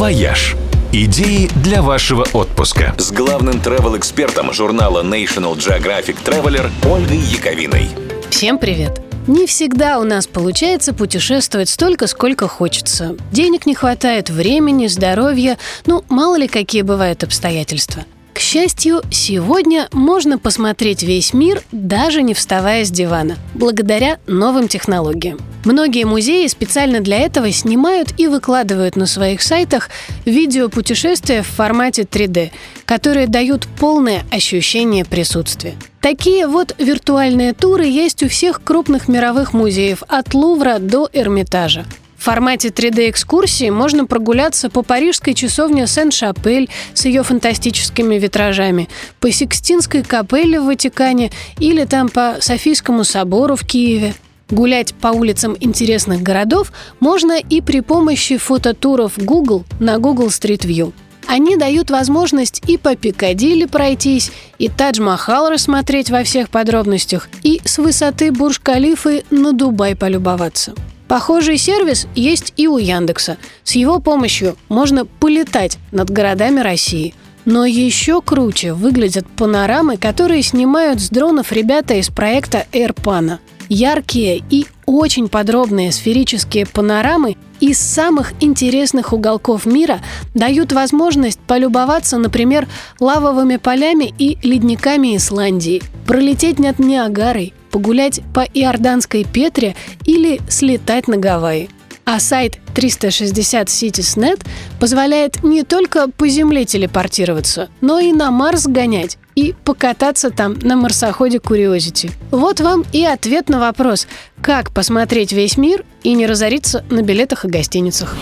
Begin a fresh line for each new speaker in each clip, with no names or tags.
«Вояж». Идеи для вашего отпуска.
С главным travel-экспертом журнала National Geographic Traveler Ольгой Яковиной.
Всем привет! Не всегда у нас получается путешествовать столько, сколько хочется. Денег не хватает, времени, здоровья, ну, мало ли какие бывают обстоятельства – к счастью, сегодня можно посмотреть весь мир, даже не вставая с дивана, благодаря новым технологиям. Многие музеи специально для этого снимают и выкладывают на своих сайтах видео путешествия в формате 3D, которые дают полное ощущение присутствия. Такие вот виртуальные туры есть у всех крупных мировых музеев от Лувра до Эрмитажа. В формате 3D-экскурсии можно прогуляться по парижской часовне Сен-Шапель с ее фантастическими витражами, по Сикстинской капелле в Ватикане или там по Софийскому собору в Киеве. Гулять по улицам интересных городов можно и при помощи фототуров Google на Google Street View. Они дают возможность и по Пикадилли пройтись, и Тадж-Махал рассмотреть во всех подробностях, и с высоты Бурж-Калифы на Дубай полюбоваться. Похожий сервис есть и у Яндекса. С его помощью можно полетать над городами России. Но еще круче выглядят панорамы, которые снимают с дронов ребята из проекта AirPana. Яркие и очень подробные сферические панорамы из самых интересных уголков мира дают возможность полюбоваться, например, лавовыми полями и ледниками Исландии, пролететь над Ниагарой, погулять по Иорданской Петре или слетать на Гавайи. А сайт 360 Cities.net позволяет не только по Земле телепортироваться, но и на Марс гонять и покататься там на марсоходе Curiosity. Вот вам и ответ на вопрос, как посмотреть весь мир и не разориться на билетах и гостиницах.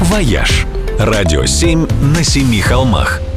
«Вояж» – радио 7 на семи холмах –